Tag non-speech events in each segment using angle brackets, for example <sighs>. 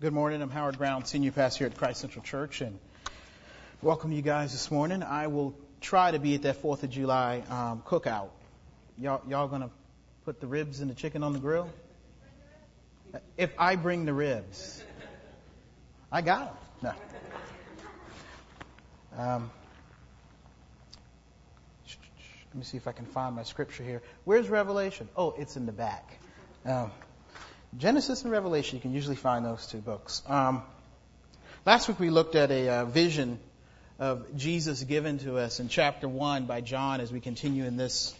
Good morning. I'm Howard Brown, Senior Pastor here at Christ Central Church, and welcome you guys this morning. I will try to be at that 4th of July um, cookout. Y'all, y'all gonna put the ribs and the chicken on the grill? If I bring the ribs, I got them. No. Um, let me see if I can find my scripture here. Where's Revelation? Oh, it's in the back. Um, Genesis and Revelation, you can usually find those two books. Um, last week we looked at a uh, vision of Jesus given to us in chapter 1 by John as we continue in this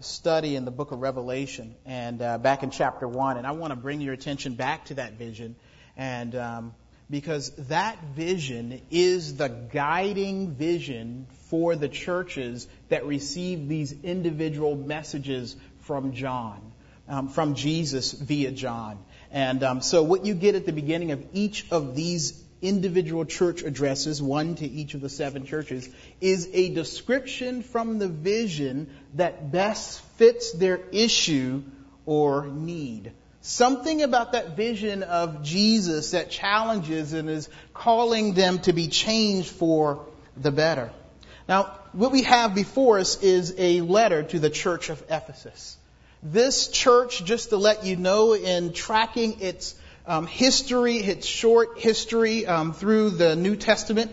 study in the book of Revelation and uh, back in chapter 1. And I want to bring your attention back to that vision and um, because that vision is the guiding vision for the churches that receive these individual messages from John um, from Jesus via John. And um, so what you get at the beginning of each of these individual church addresses, one to each of the seven churches, is a description from the vision that best fits their issue or need. Something about that vision of Jesus that challenges and is calling them to be changed for the better. Now, what we have before us is a letter to the church of Ephesus. This church, just to let you know, in tracking its um, history, its short history um, through the New Testament,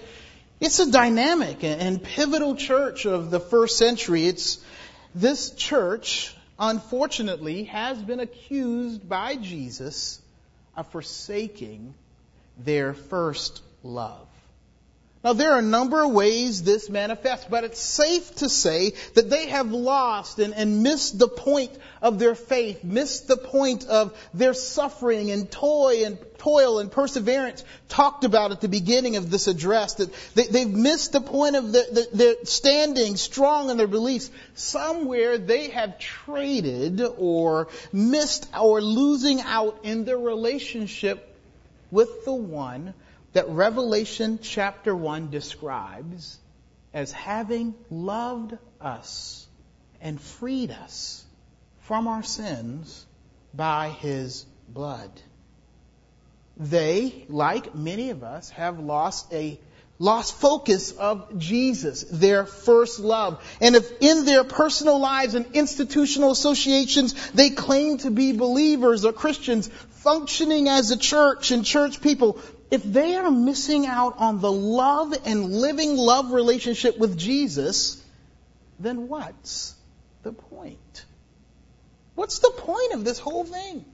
it's a dynamic and pivotal church of the first century. It's this church, unfortunately, has been accused by Jesus of forsaking their first love. Now there are a number of ways this manifests, but it's safe to say that they have lost and, and, missed the point of their faith, missed the point of their suffering and toil and toil and perseverance talked about at the beginning of this address. That they, have missed the point of the, their standing strong in their beliefs. Somewhere they have traded or missed or losing out in their relationship with the one that Revelation chapter 1 describes as having loved us and freed us from our sins by his blood. They, like many of us, have lost a lost focus of Jesus, their first love. And if in their personal lives and institutional associations they claim to be believers or Christians functioning as a church and church people, if they are missing out on the love and living love relationship with Jesus, then what's the point? What's the point of this whole thing?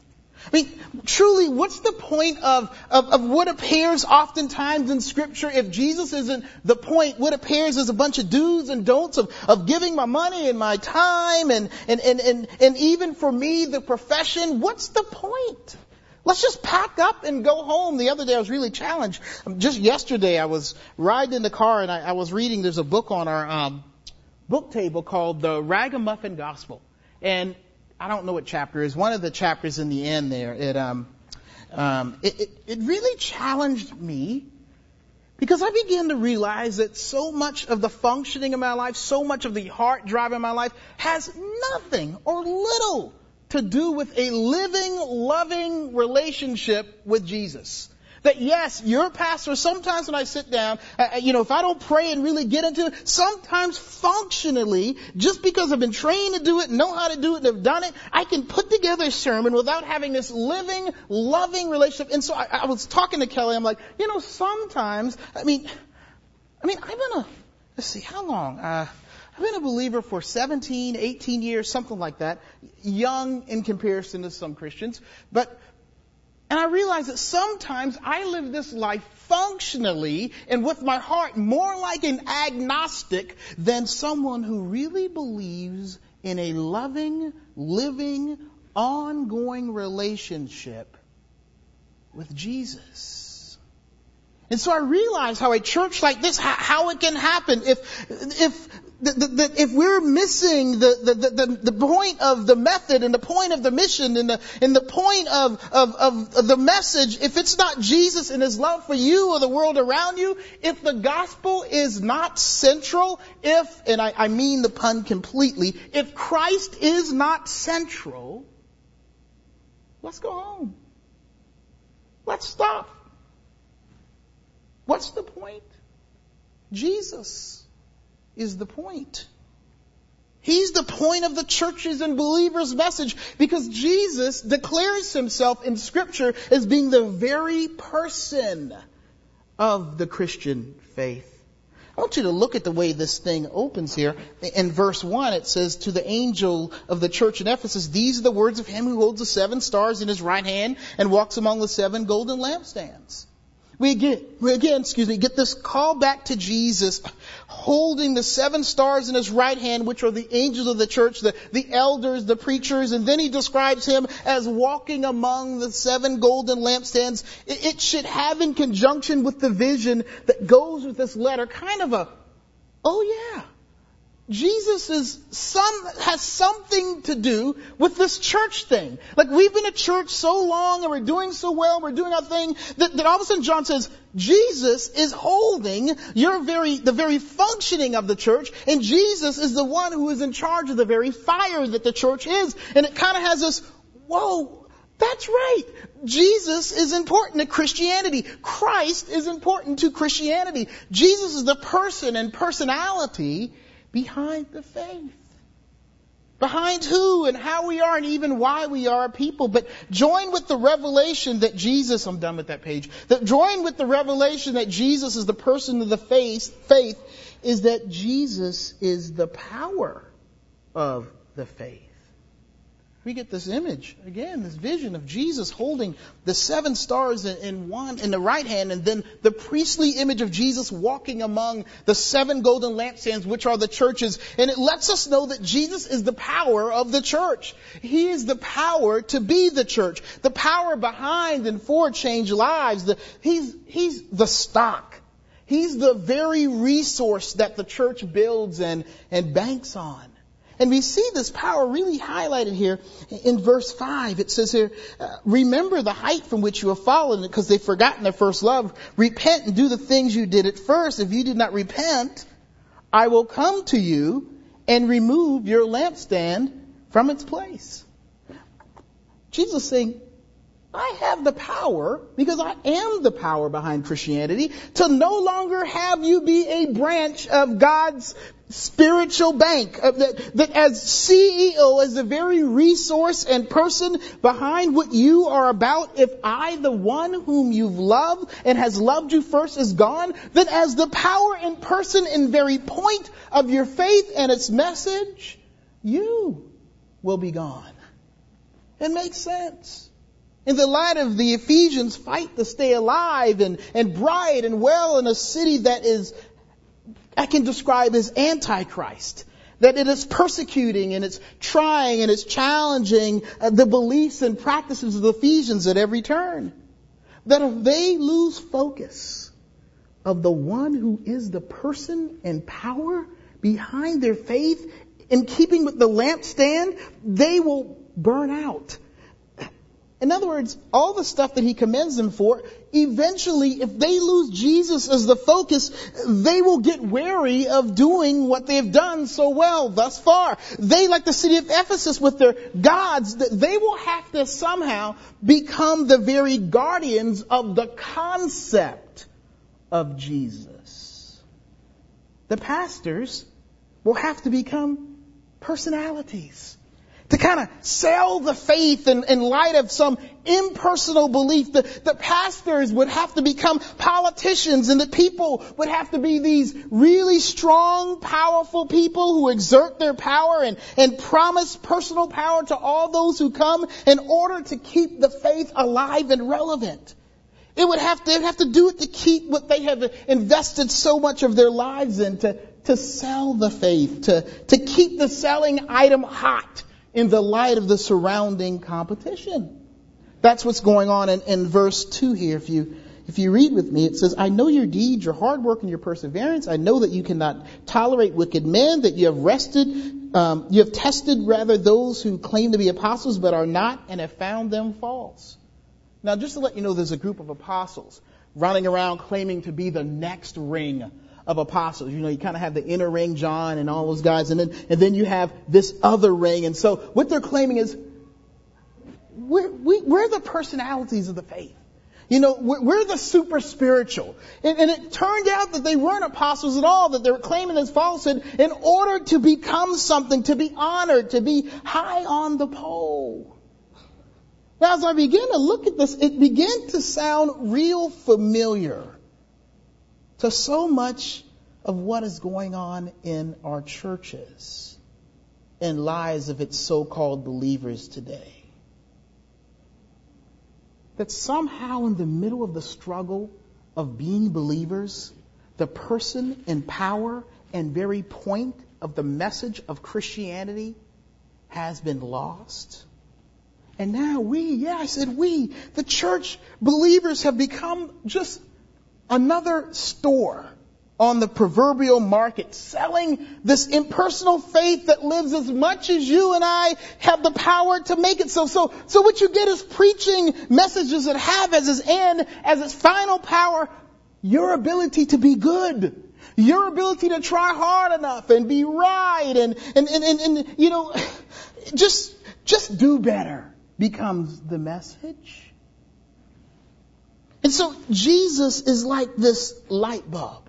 I mean, truly, what's the point of, of, of, what appears oftentimes in scripture if Jesus isn't the point? What appears is a bunch of do's and don'ts of, of giving my money and my time and, and, and, and, and even for me, the profession. What's the point? Let's just pack up and go home. The other day I was really challenged. Just yesterday I was riding in the car and I, I was reading, there's a book on our um, book table called The Ragamuffin Gospel. And I don't know what chapter is. One of the chapters in the end there, it, um, um, it, it, it really challenged me because I began to realize that so much of the functioning of my life, so much of the heart drive in my life has nothing or little to do with a living, loving relationship with Jesus. That yes, your pastor, sometimes when I sit down, uh, you know, if I don't pray and really get into it, sometimes functionally, just because I've been trained to do it, know how to do it, and have done it, I can put together a sermon without having this living, loving relationship. And so I, I was talking to Kelly, I'm like, you know, sometimes, I mean, I mean, I've been a, let's see, how long? Uh, I've been a believer for 17, 18 years, something like that. Young in comparison to some Christians. But, and I realize that sometimes I live this life functionally and with my heart more like an agnostic than someone who really believes in a loving, living, ongoing relationship with Jesus. And so I realize how a church like this, how, it can happen if, if that, if we're missing the, the, the, the, point of the method and the point of the mission and the, and the point of, of, of the message, if it's not Jesus and His love for you or the world around you, if the gospel is not central, if, and I, I mean the pun completely, if Christ is not central, let's go home. Let's stop What's the point? Jesus is the point. He's the point of the church's and believers' message because Jesus declares himself in scripture as being the very person of the Christian faith. I want you to look at the way this thing opens here. In verse 1, it says, To the angel of the church in Ephesus, these are the words of him who holds the seven stars in his right hand and walks among the seven golden lampstands. We get, we again, excuse me, get this call back to Jesus holding the seven stars in his right hand, which are the angels of the church, the, the elders, the preachers, and then he describes him as walking among the seven golden lampstands. It, it should have in conjunction with the vision that goes with this letter kind of a, oh yeah, Jesus is some, has something to do with this church thing. Like we've been a church so long and we're doing so well, we're doing our thing, that, that all of a sudden John says, Jesus is holding your very, the very functioning of the church, and Jesus is the one who is in charge of the very fire that the church is. And it kind of has this, whoa, that's right. Jesus is important to Christianity. Christ is important to Christianity. Jesus is the person and personality behind the faith. Behind who and how we are and even why we are a people. But join with the revelation that Jesus, I'm done with that page, that join with the revelation that Jesus is the person of the faith, faith is that Jesus is the power of the faith we get this image again, this vision of Jesus holding the seven stars in one in the right hand, and then the priestly image of Jesus walking among the seven golden lampstands, which are the churches. And it lets us know that Jesus is the power of the church. He is the power to be the church, the power behind and for change lives. The, he's he's the stock. He's the very resource that the church builds and and banks on. And we see this power really highlighted here in verse 5. It says here, uh, remember the height from which you have fallen because they've forgotten their first love. Repent and do the things you did at first. If you did not repent, I will come to you and remove your lampstand from its place. Jesus saying, I have the power, because I am the power behind Christianity, to no longer have you be a branch of God's spiritual bank. Uh, that, that as CEO, as the very resource and person behind what you are about, if I, the one whom you've loved and has loved you first, is gone, then as the power and person and very point of your faith and its message, you will be gone. It makes sense. In the light of the Ephesians fight to stay alive and, and bright and well in a city that is, I can describe as antichrist. That it is persecuting and it's trying and it's challenging uh, the beliefs and practices of the Ephesians at every turn. That if they lose focus of the one who is the person and power behind their faith in keeping with the lampstand, they will burn out in other words, all the stuff that he commends them for, eventually, if they lose Jesus as the focus, they will get wary of doing what they've done so well thus far. They, like the city of Ephesus with their gods, they will have to somehow become the very guardians of the concept of Jesus. The pastors will have to become personalities to kind of sell the faith in, in light of some impersonal belief. The, the pastors would have to become politicians and the people would have to be these really strong, powerful people who exert their power and, and promise personal power to all those who come in order to keep the faith alive and relevant. It would have to, they'd have to do it to keep what they have invested so much of their lives in, to, to sell the faith, to, to keep the selling item hot in the light of the surrounding competition. That's what's going on in, in verse 2 here. If you, if you read with me, it says, I know your deeds, your hard work, and your perseverance. I know that you cannot tolerate wicked men, that you have rested, um, you have tested rather those who claim to be apostles but are not, and have found them false. Now, just to let you know, there's a group of apostles running around claiming to be the next ring of apostles. You know, you kind of have the inner ring, John and all those guys, and then, and then you have this other ring. And so what they're claiming is, we're, we, are we are the personalities of the faith. You know, we're we're the super spiritual. And, and, it turned out that they weren't apostles at all, that they were claiming this falsehood in order to become something, to be honored, to be high on the pole. Now as I began to look at this, it began to sound real familiar to so much of what is going on in our churches and lives of its so-called believers today that somehow in the middle of the struggle of being believers, the person in power and very point of the message of Christianity has been lost. And now we, yeah, I said we, the church believers have become just another store on the proverbial market, selling this impersonal faith that lives as much as you and I have the power to make it so. So, so what you get is preaching messages that have as its end, as its final power, your ability to be good. Your ability to try hard enough and be right and, and, and, and, and you know, <sighs> just, just do better becomes the message. And so Jesus is like this light bulb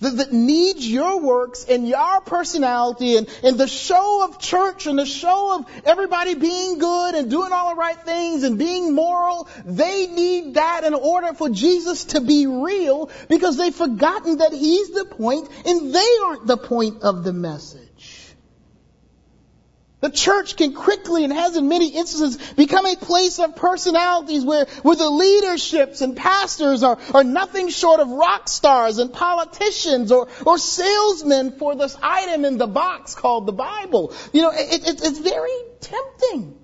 that, that needs your works and your personality and, and the show of church and the show of everybody being good and doing all the right things and being moral. They need that in order for Jesus to be real because they've forgotten that He's the point and they aren't the point of the message. The church can quickly and has in many instances become a place of personalities where, where the leaderships and pastors are, are nothing short of rock stars and politicians or, or salesmen for this item in the box called the Bible. You know, it, it, it's very tempting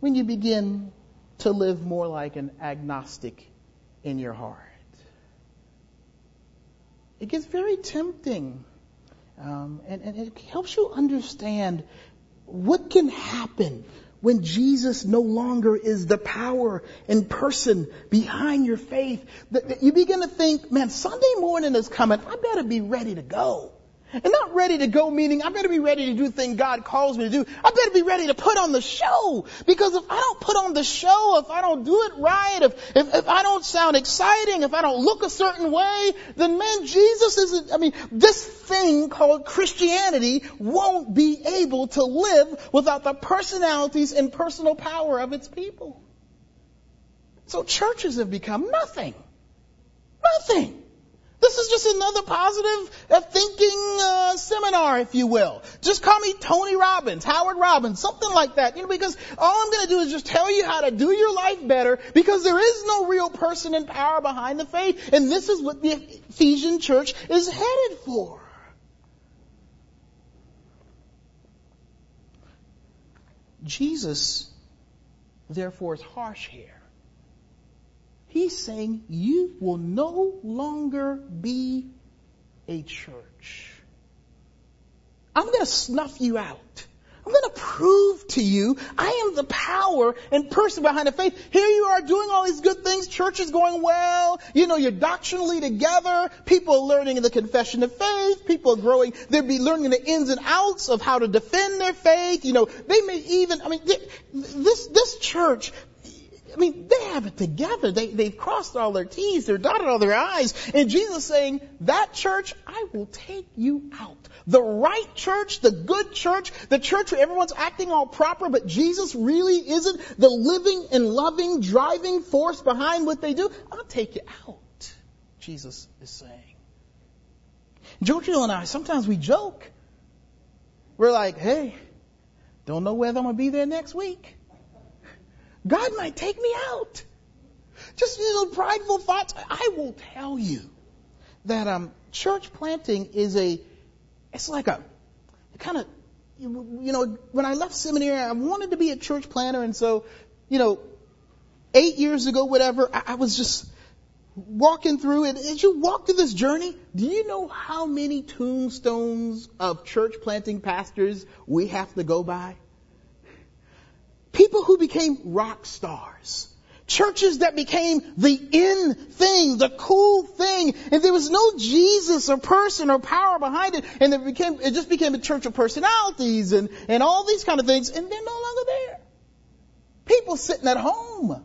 when you begin to live more like an agnostic in your heart. It gets very tempting um, and, and it helps you understand what can happen when Jesus no longer is the power and person behind your faith. That you begin to think, man, Sunday morning is coming. I better be ready to go. And not ready to go meaning I better be ready to do the thing God calls me to do. I better be ready to put on the show. Because if I don't put on the show, if I don't do it right, if, if, if I don't sound exciting, if I don't look a certain way, then man, Jesus isn't, I mean, this thing called Christianity won't be able to live without the personalities and personal power of its people. So churches have become nothing. Nothing. This is just another positive uh, thinking uh, seminar, if you will. Just call me Tony Robbins, Howard Robbins, something like that. You know, because all I'm going to do is just tell you how to do your life better, because there is no real person in power behind the faith, and this is what the Ephesian church is headed for. Jesus, therefore, is harsh here. He's saying you will no longer be a church. I'm going to snuff you out. I'm going to prove to you I am the power and person behind the faith. Here you are doing all these good things. Church is going well. You know, you're doctrinally together. People are learning the confession of faith. People are growing. They'll be learning the ins and outs of how to defend their faith. You know, they may even, I mean, this, this church I mean, they have it together. They, they've crossed all their T's, they're dotted all their I's. And Jesus saying, that church, I will take you out. The right church, the good church, the church where everyone's acting all proper, but Jesus really isn't the living and loving driving force behind what they do. I'll take you out. Jesus is saying. Giorgio and I, sometimes we joke. We're like, hey, don't know whether I'm going to be there next week. God might take me out. Just you know, prideful thoughts. I will tell you that um, church planting is a, it's like a, kind of, you know, when I left seminary, I wanted to be a church planter, and so, you know, eight years ago, whatever, I, I was just walking through it. As you walk through this journey, do you know how many tombstones of church planting pastors we have to go by? People who became rock stars. Churches that became the in thing, the cool thing, and there was no Jesus or person or power behind it, and it became, it just became a church of personalities and, and all these kind of things, and they're no longer there. People sitting at home.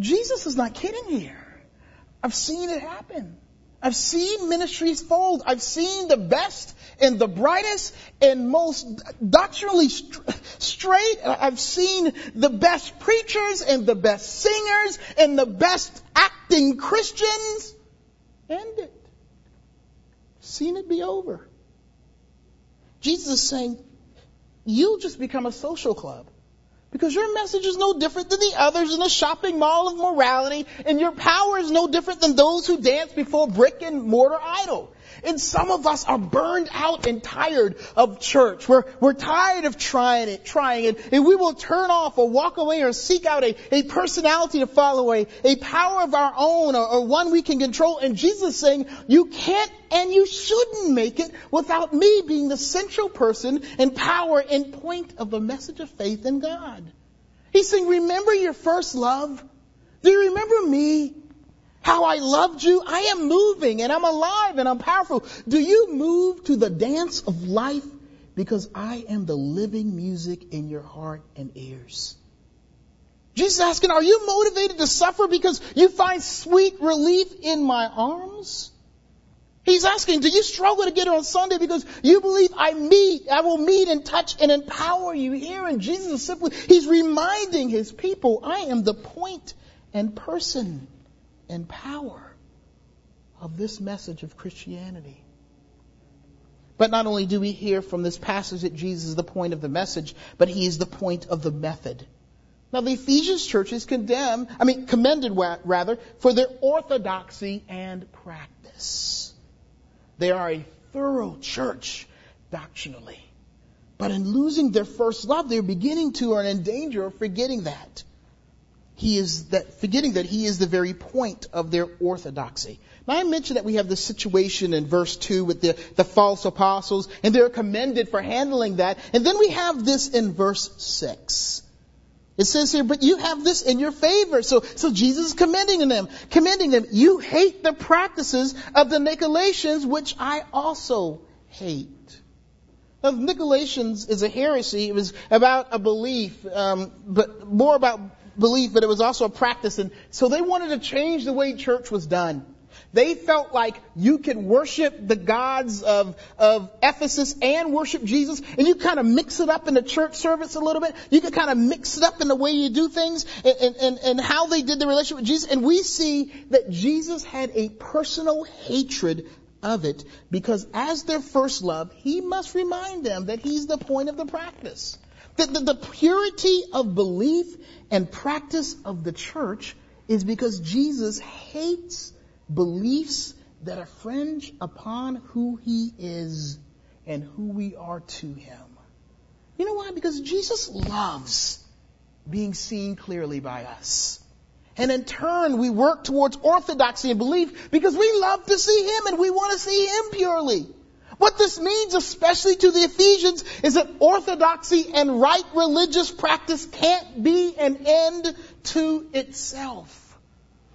Jesus is not kidding here. I've seen it happen. I've seen ministries fold. I've seen the best and the brightest and most doctrinally straight. I've seen the best preachers and the best singers and the best acting Christians end it. Seen it be over. Jesus is saying, you'll just become a social club. Because your message is no different than the others in the shopping mall of morality, and your power is no different than those who dance before brick and mortar idol. And some of us are burned out and tired of church. We're, we're tired of trying it, trying it, and we will turn off or walk away or seek out a, a personality to follow, a, a power of our own or, or one we can control. And Jesus saying, you can't and you shouldn't make it without me being the central person and power and point of the message of faith in God. He's saying, remember your first love? Do you remember me? How I loved you. I am moving and I'm alive and I'm powerful. Do you move to the dance of life? Because I am the living music in your heart and ears. Jesus asking, are you motivated to suffer because you find sweet relief in my arms? He's asking, do you struggle to get on Sunday because you believe I meet, I will meet and touch and empower you here? And Jesus simply, he's reminding his people, I am the point and person and power of this message of Christianity. But not only do we hear from this passage that Jesus is the point of the message, but he is the point of the method. Now the Ephesians church is condemned, I mean commended rather, for their orthodoxy and practice. They are a thorough church doctrinally. But in losing their first love, they're beginning to or in danger of forgetting that he is that, forgetting that he is the very point of their orthodoxy. Now I mentioned that we have the situation in verse 2 with the, the false apostles, and they're commended for handling that. And then we have this in verse 6. It says here, but you have this in your favor. So, so Jesus is commending them, commending them. You hate the practices of the Nicolaitans, which I also hate. Now, the Nicolaitans is a heresy. It was about a belief, um, but more about belief, but it was also a practice. And so they wanted to change the way church was done. They felt like you could worship the gods of, of Ephesus and worship Jesus, and you kind of mix it up in the church service a little bit. You could kind of mix it up in the way you do things and, and, and how they did the relationship with Jesus. And we see that Jesus had a personal hatred of it because as their first love, he must remind them that he's the point of the practice. The, the, the purity of belief and practice of the church is because Jesus hates beliefs that infringe upon who he is and who we are to him. You know why? Because Jesus loves being seen clearly by us. And in turn, we work towards orthodoxy and belief because we love to see him and we want to see him purely. What this means, especially to the Ephesians, is that orthodoxy and right religious practice can't be an end to itself.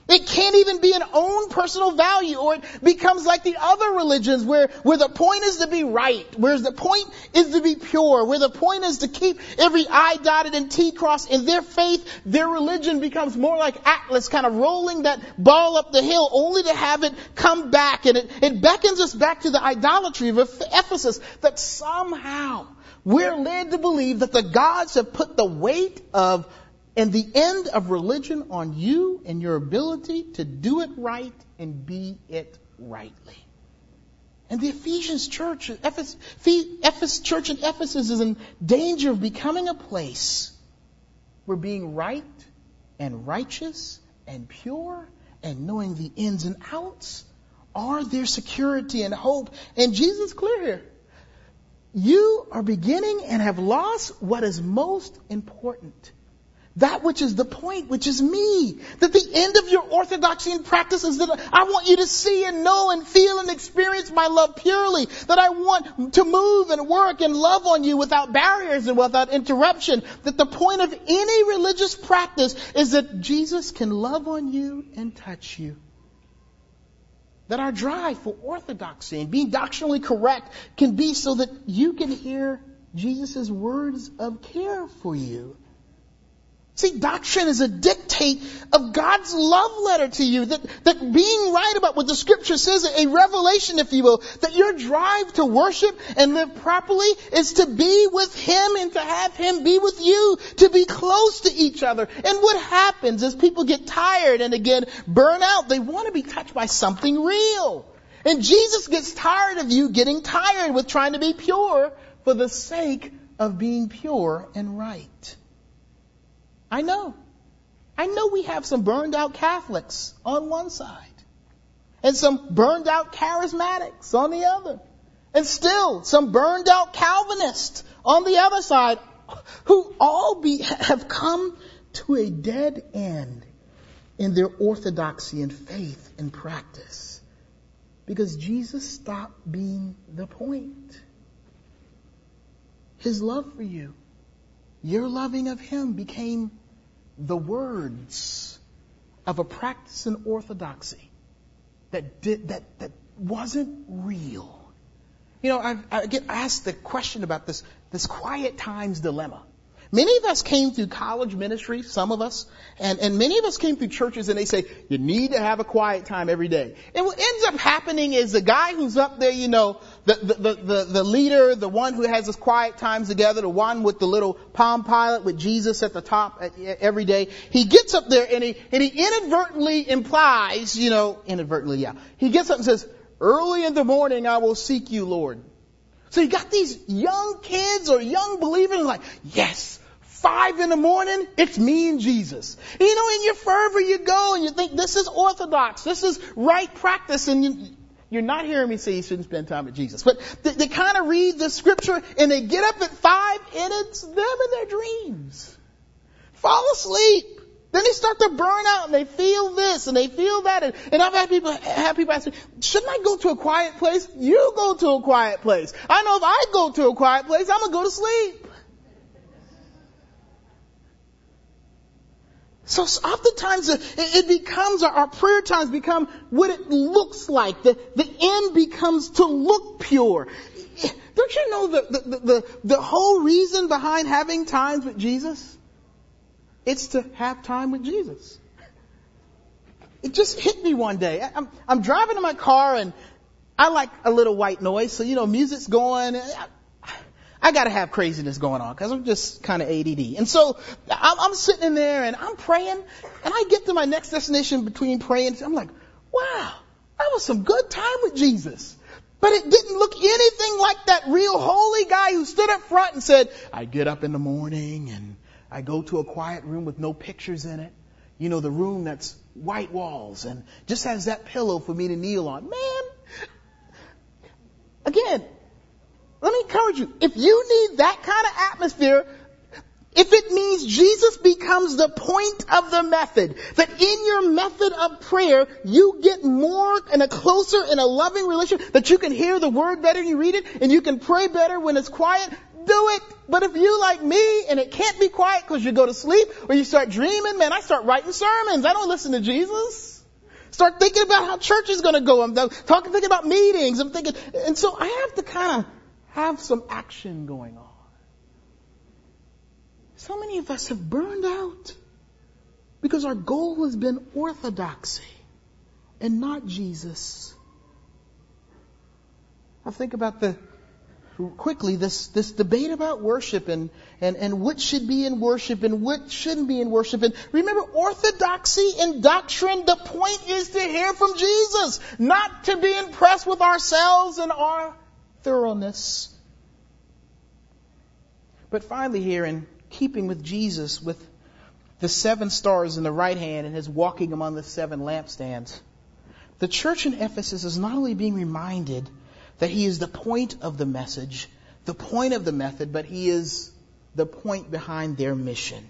It can't even be an own personal value or it becomes like the other religions where, where the point is to be right, where the point is to be pure, where the point is to keep every I dotted and T crossed in their faith, their religion becomes more like Atlas kind of rolling that ball up the hill only to have it come back. And it, it beckons us back to the idolatry of Ephesus that somehow we're led to believe that the gods have put the weight of and the end of religion on you and your ability to do it right and be it rightly. And the Ephesians church, church in Ephesus is in danger of becoming a place where being right and righteous and pure and knowing the ins and outs are their security and hope. And Jesus is clear here. You are beginning and have lost what is most important that which is the point, which is me. That the end of your orthodoxy and practice is that I want you to see and know and feel and experience my love purely. That I want to move and work and love on you without barriers and without interruption. That the point of any religious practice is that Jesus can love on you and touch you. That our drive for orthodoxy and being doctrinally correct can be so that you can hear Jesus' words of care for you See, doctrine is a dictate of God's love letter to you. That, that being right about what the scripture says, a revelation, if you will, that your drive to worship and live properly is to be with Him and to have Him be with you, to be close to each other. And what happens is people get tired and again burn out. They want to be touched by something real. And Jesus gets tired of you getting tired with trying to be pure for the sake of being pure and right. I know. I know we have some burned out Catholics on one side and some burned out charismatics on the other. And still some burned out Calvinists on the other side who all be, have come to a dead end in their orthodoxy and faith and practice. Because Jesus stopped being the point. His love for you, your loving of Him became the words of a practice in orthodoxy that did, that, that wasn't real. You know, I, I get asked the question about this, this quiet times dilemma. Many of us came through college ministry, some of us, and, and many of us came through churches and they say, you need to have a quiet time every day. And what ends up happening is the guy who's up there, you know, the, the, the, the leader, the one who has his quiet times together, the one with the little palm pilot with Jesus at the top every day, he gets up there and he, and he inadvertently implies, you know, inadvertently, yeah. He gets up and says, early in the morning I will seek you, Lord. So you got these young kids or young believers like, yes, five in the morning, it's me and Jesus. You know, in your fervor you go and you think this is orthodox, this is right practice, and you, you're not hearing me say you shouldn't spend time with Jesus. But they, they kind of read the scripture and they get up at five and it's them in their dreams. Fall asleep. Then they start to burn out and they feel this and they feel that. And, and I've had people, have people ask me, shouldn't I go to a quiet place? You go to a quiet place. I know if I go to a quiet place, I'm going to go to sleep. So oftentimes it becomes, our prayer times become what it looks like. The, the end becomes to look pure. Don't you know the, the, the, the whole reason behind having times with Jesus? It's to have time with Jesus. It just hit me one day. I'm, I'm driving in my car and I like a little white noise. So, you know, music's going. I, gotta have craziness going on because I'm just kind of ADD. And so I'm, I'm sitting in there and I'm praying and I get to my next destination between praying. I'm like, wow, that was some good time with Jesus. But it didn't look anything like that real holy guy who stood up front and said, I get up in the morning and I go to a quiet room with no pictures in it. You know, the room that's white walls and just has that pillow for me to kneel on. Man, again, let me encourage you. If you need that kind of atmosphere, if it means Jesus becomes the point of the method, that in your method of prayer, you get more and a closer and a loving relationship, that you can hear the word better you read it, and you can pray better when it's quiet, do it. But if you like me and it can't be quiet because you go to sleep or you start dreaming, man, I start writing sermons. I don't listen to Jesus. Start thinking about how church is going to go. I'm talking, thinking about meetings. I'm thinking, and so I have to kind of have some action going on. So many of us have burned out because our goal has been orthodoxy and not Jesus. I think about the quickly this, this debate about worship and, and, and what should be in worship and what shouldn't be in worship. And remember, orthodoxy and doctrine, the point is to hear from Jesus, not to be impressed with ourselves and our thoroughness. But finally here, in keeping with Jesus, with the seven stars in the right hand and his walking among the seven lampstands, the church in Ephesus is not only being reminded that he is the point of the message, the point of the method, but he is the point behind their mission.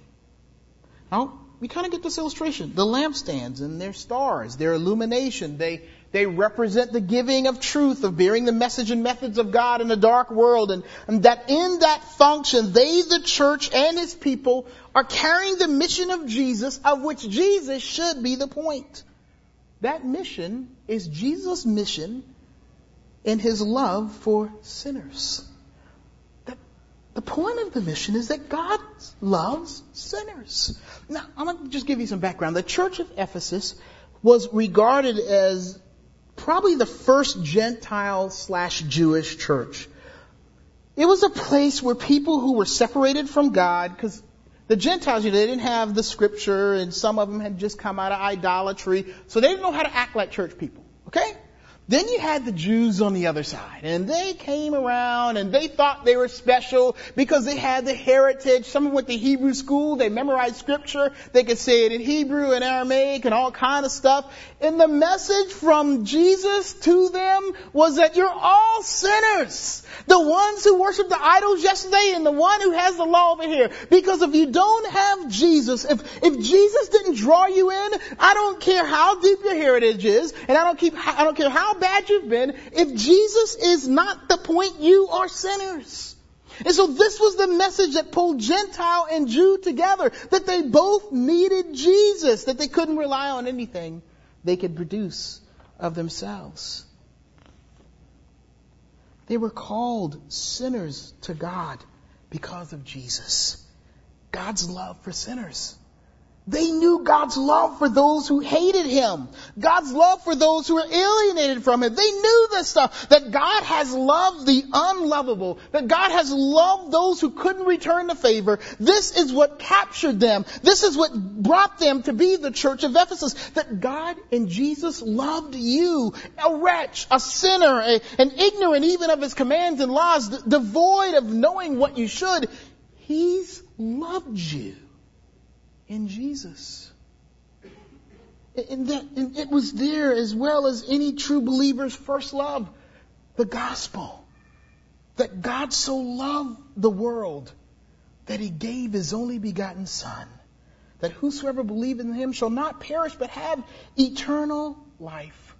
Now, we kind of get this illustration. The lampstands and their stars, their illumination, they, they represent the giving of truth, of bearing the message and methods of God in a dark world. And, and that in that function, they, the church and his people, are carrying the mission of Jesus, of which Jesus should be the point. That mission is Jesus' mission in his love for sinners. The point of the mission is that God loves sinners. Now, I'm going to just give you some background. The church of Ephesus was regarded as probably the first Gentile slash Jewish church. It was a place where people who were separated from God, because the Gentiles, you know, they didn't have the scripture, and some of them had just come out of idolatry, so they didn't know how to act like church people. Okay? Then you had the Jews on the other side, and they came around and they thought they were special because they had the heritage. Some went to Hebrew school, they memorized scripture, they could say it in Hebrew and Aramaic and all kind of stuff. And the message from Jesus to them was that you're all sinners. The ones who worship the idols yesterday and the one who has the law over here. Because if you don't have Jesus, if, if Jesus didn't draw you in, I don't care how deep your heritage is, and I don't keep, I don't care how bad you've been, if Jesus is not the point, you are sinners. And so this was the message that pulled Gentile and Jew together, that they both needed Jesus, that they couldn't rely on anything they could produce of themselves. They were called sinners to God because of Jesus. God's love for sinners. They knew God's love for those who hated Him. God's love for those who were alienated from Him. They knew this stuff. That God has loved the unlovable. That God has loved those who couldn't return the favor. This is what captured them. This is what brought them to be the church of Ephesus. That God and Jesus loved you, a wretch, a sinner, a, an ignorant even of His commands and laws, devoid of knowing what you should. He's loved you in Jesus. And that and it was there as well as any true believer's first love, the gospel. That God so loved the world that he gave his only begotten Son, that whosoever believeth in him shall not perish but have eternal life.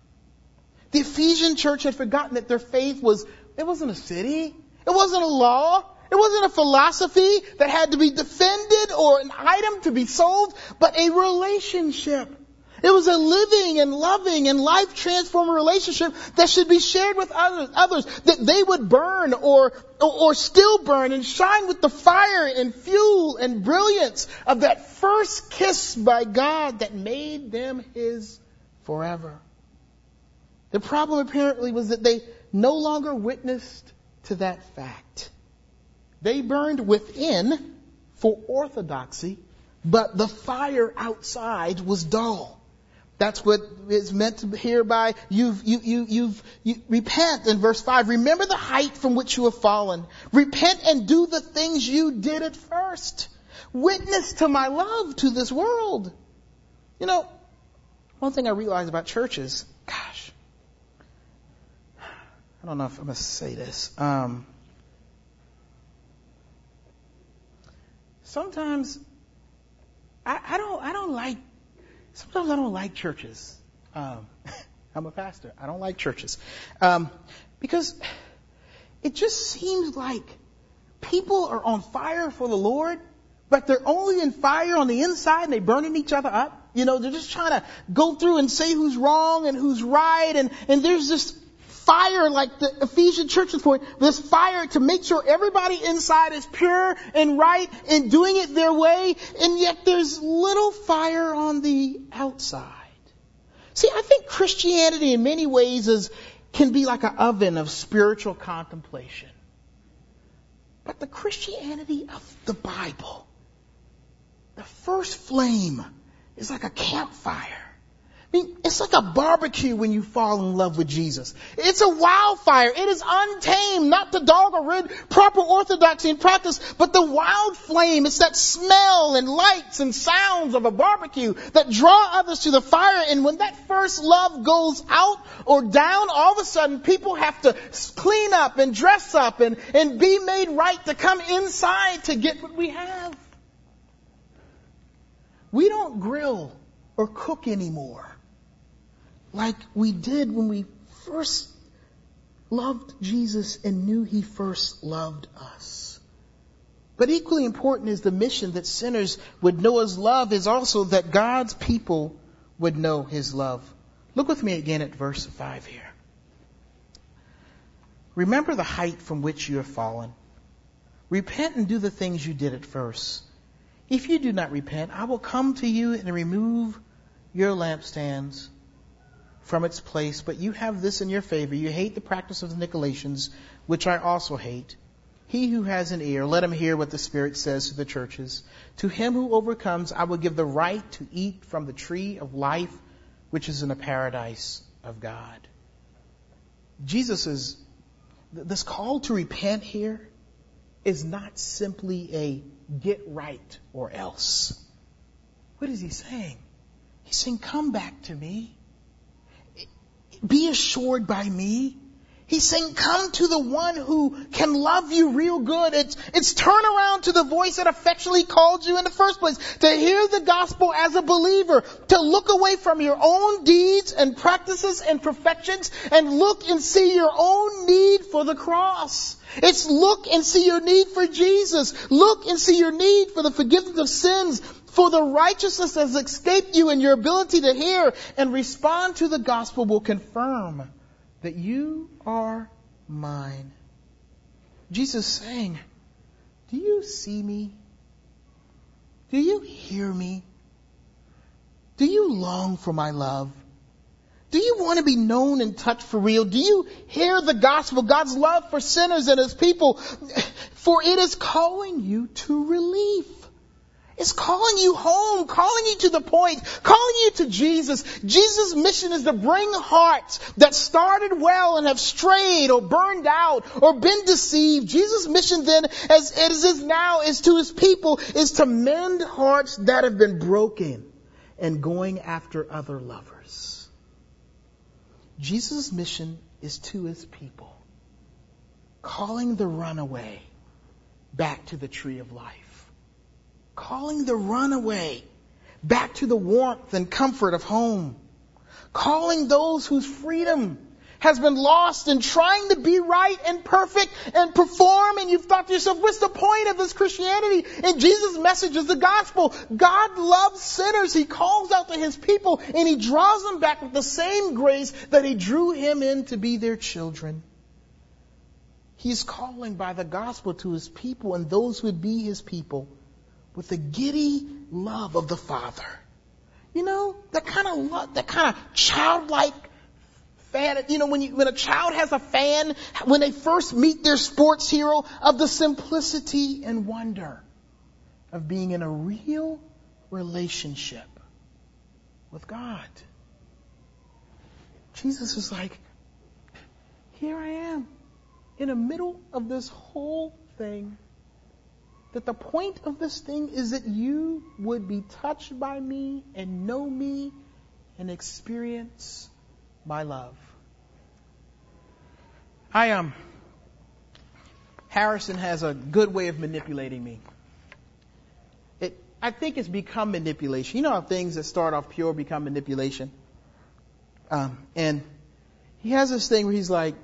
The Ephesian church had forgotten that their faith was, it wasn't a city, it wasn't a law, it wasn't a philosophy that had to be defended or an item to be sold, but a relationship. It was a living and loving and life transforming relationship that should be shared with others, others that they would burn or, or, or still burn and shine with the fire and fuel and brilliance of that first kiss by God that made them His forever. The problem apparently was that they no longer witnessed to that fact. They burned within for orthodoxy, but the fire outside was dull. That's what is meant here by you've, you, you, you've, you, repent in verse 5. Remember the height from which you have fallen. Repent and do the things you did at first. Witness to my love to this world. You know, one thing I realize about churches, gosh, I don't know if I'm going to say this. Um, sometimes I, I, don't I don't like sometimes I don't like churches. Um, <laughs> I'm a pastor. I don't like churches um, because it just seems like people are on fire for the Lord, but they're only in fire on the inside and they're burning each other up. You know, they're just trying to go through and say who's wrong and who's right, and and there's this fire like the Ephesian church was for, this fire to make sure everybody inside is pure and right and doing it their way, and yet there's little fire on the outside. See, I think Christianity in many ways is, can be like an oven of spiritual contemplation. But the Christianity of the Bible, the first flame is like a campfire I mean, it's like a barbecue when you fall in love with Jesus. It's a wildfire. It is untamed, not the dog or rid proper orthodoxy and practice, but the wild flame. It's that smell and lights and sounds of a barbecue that draw others to the fire. And when that first love goes out or down, all of a sudden people have to clean up and dress up and, and be made right to come inside to get what we have. We don't grill or cook anymore like we did when we first loved Jesus and knew he first loved us. But equally important is the mission that sinners would know his love is also that God's people would know his love. Look with me again at verse 5 here. Remember the height from which you have fallen. Repent and do the things you did at first. If you do not repent, I will come to you and remove your lampstands from its place. But you have this in your favor. You hate the practice of the Nicolaitans, which I also hate. He who has an ear, let him hear what the Spirit says to the churches. To him who overcomes, I will give the right to eat from the tree of life, which is in the paradise of God. Jesus is, this call to repent here is not simply a get right or else. What is he saying? He's saying, come back to me. Be assured by me. He's saying, come to the one who can love you real good. It's, it's turn around to the voice that affectionately called you in the first place. To hear the gospel as a believer. To look away from your own deeds and practices and perfections and look and see your own need for the cross. It's look and see your need for Jesus. Look and see your need for the forgiveness of sins. For the righteousness that has escaped you and your ability to hear and respond to the gospel will confirm that you are mine. Jesus saying, Do you see me? Do you hear me? Do you long for my love? Do you want to be known and touched for real? Do you hear the gospel, God's love for sinners and His people? For it is calling you to relief. It's calling you home, calling you to the point, calling you to Jesus. Jesus' mission is to bring hearts that started well and have strayed or burned out or been deceived. Jesus' mission then, as it is now, is to his people, is to mend hearts that have been broken and going after other lovers. Jesus' mission is to his people, calling the runaway back to the tree of life calling the runaway back to the warmth and comfort of home, calling those whose freedom has been lost and trying to be right and perfect and perform and you've thought to yourself, what's the point of this Christianity? And Jesus' message is the gospel. God loves sinners. He calls out to his people and he draws them back with the same grace that he drew him in to be their children. He's calling by the gospel to his people and those who would be his people with the giddy love of the Father. You know, that kind of love, that kind of childlike fan, you know, when you, when a child has a fan, when they first meet their sports hero, of the simplicity and wonder of being in a real relationship with God. Jesus is like, here I am, in the middle of this whole thing that the point of this thing is that you would be touched by me and know me and experience my love. I um Harrison has a good way of manipulating me. It I think it's become manipulation. You know how things that start off pure become manipulation? Um, and he has this thing where he's like,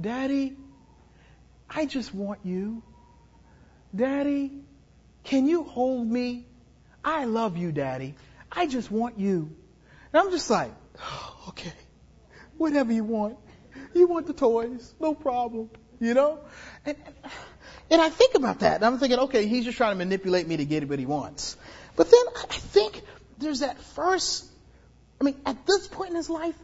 Daddy, I just want you. Daddy, can you hold me? I love you, Daddy. I just want you. And I'm just like, oh, <sighs> okay, whatever you want. You want the toys, no problem, you know? And, and I think about that, and I'm thinking, okay, he's just trying to manipulate me to get what he wants. But then I think there's that first, I mean, at this point in his life,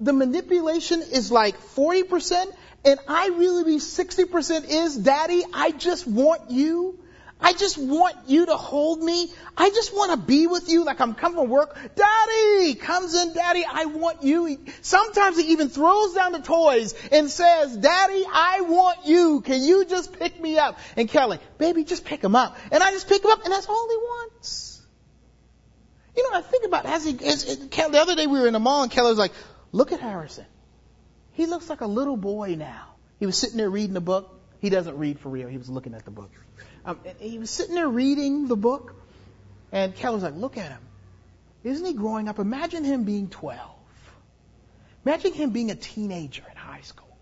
the manipulation is like 40%, and I really be 60% is, Daddy, I just want you. I just want you to hold me. I just want to be with you like I'm coming from work. Daddy comes in, Daddy, I want you. He, sometimes he even throws down the toys and says, Daddy, I want you. Can you just pick me up? And Kelly, baby, just pick him up. And I just pick him up and that's all he wants. You know, I think about as he, as, as, the other day we were in the mall and Kelly was like, look at Harrison. He looks like a little boy now. He was sitting there reading the book. He doesn't read for real. He was looking at the book. Um, he was sitting there reading the book, and Kelly was like, "Look at him. Isn't he growing up? Imagine him being 12. Imagine him being a teenager in high school."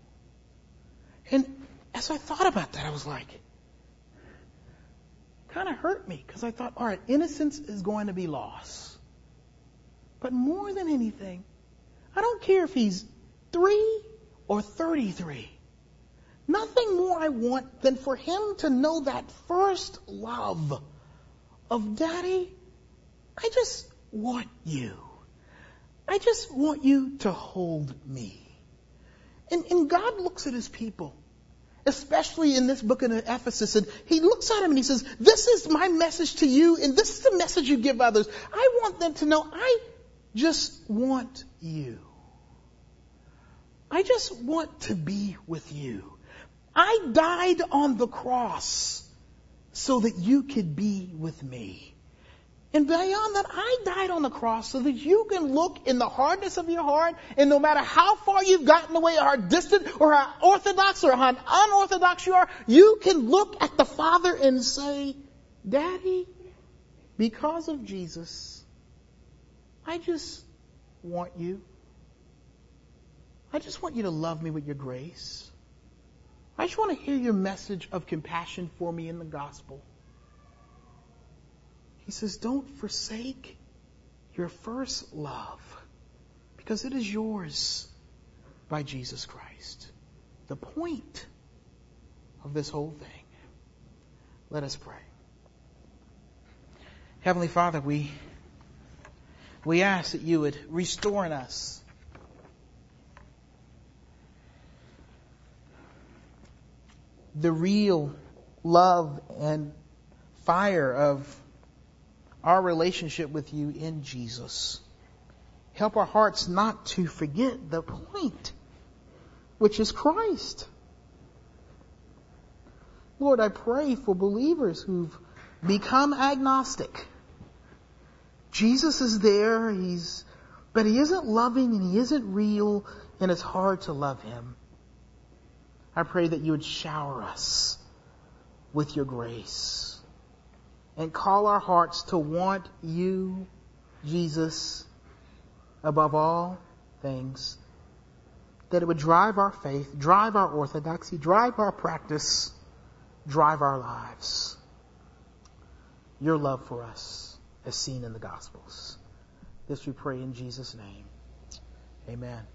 And as I thought about that, I was like, kind of hurt me because I thought, all right, innocence is going to be lost. But more than anything, I don't care if he's three or 33. Nothing more I want than for him to know that first love of daddy, I just want you. I just want you to hold me. And, and God looks at his people, especially in this book in Ephesus, and he looks at him and he says, this is my message to you, and this is the message you give others. I want them to know I just want you. I just want to be with you. I died on the cross so that you could be with me. And beyond that, I died on the cross so that you can look in the hardness of your heart, and no matter how far you've gotten away, or how distant, or how orthodox, or how unorthodox you are, you can look at the Father and say, Daddy, because of Jesus, I just want you. I just want you to love me with your grace. I just want to hear your message of compassion for me in the gospel. He says, Don't forsake your first love because it is yours by Jesus Christ. The point of this whole thing. Let us pray. Heavenly Father, we, we ask that you would restore in us the real love and fire of our relationship with you in Jesus. Help our hearts not to forget the point, which is Christ. Lord, I pray for believers who've become agnostic. Jesus is there, he's, but he isn't loving and he isn't real and it's hard to love him. I pray that you would shower us with your grace and call our hearts to want you, Jesus, above all things. That it would drive our faith, drive our orthodoxy, drive our practice, drive our lives. Your love for us as seen in the Gospels. This we pray in Jesus' name. Amen.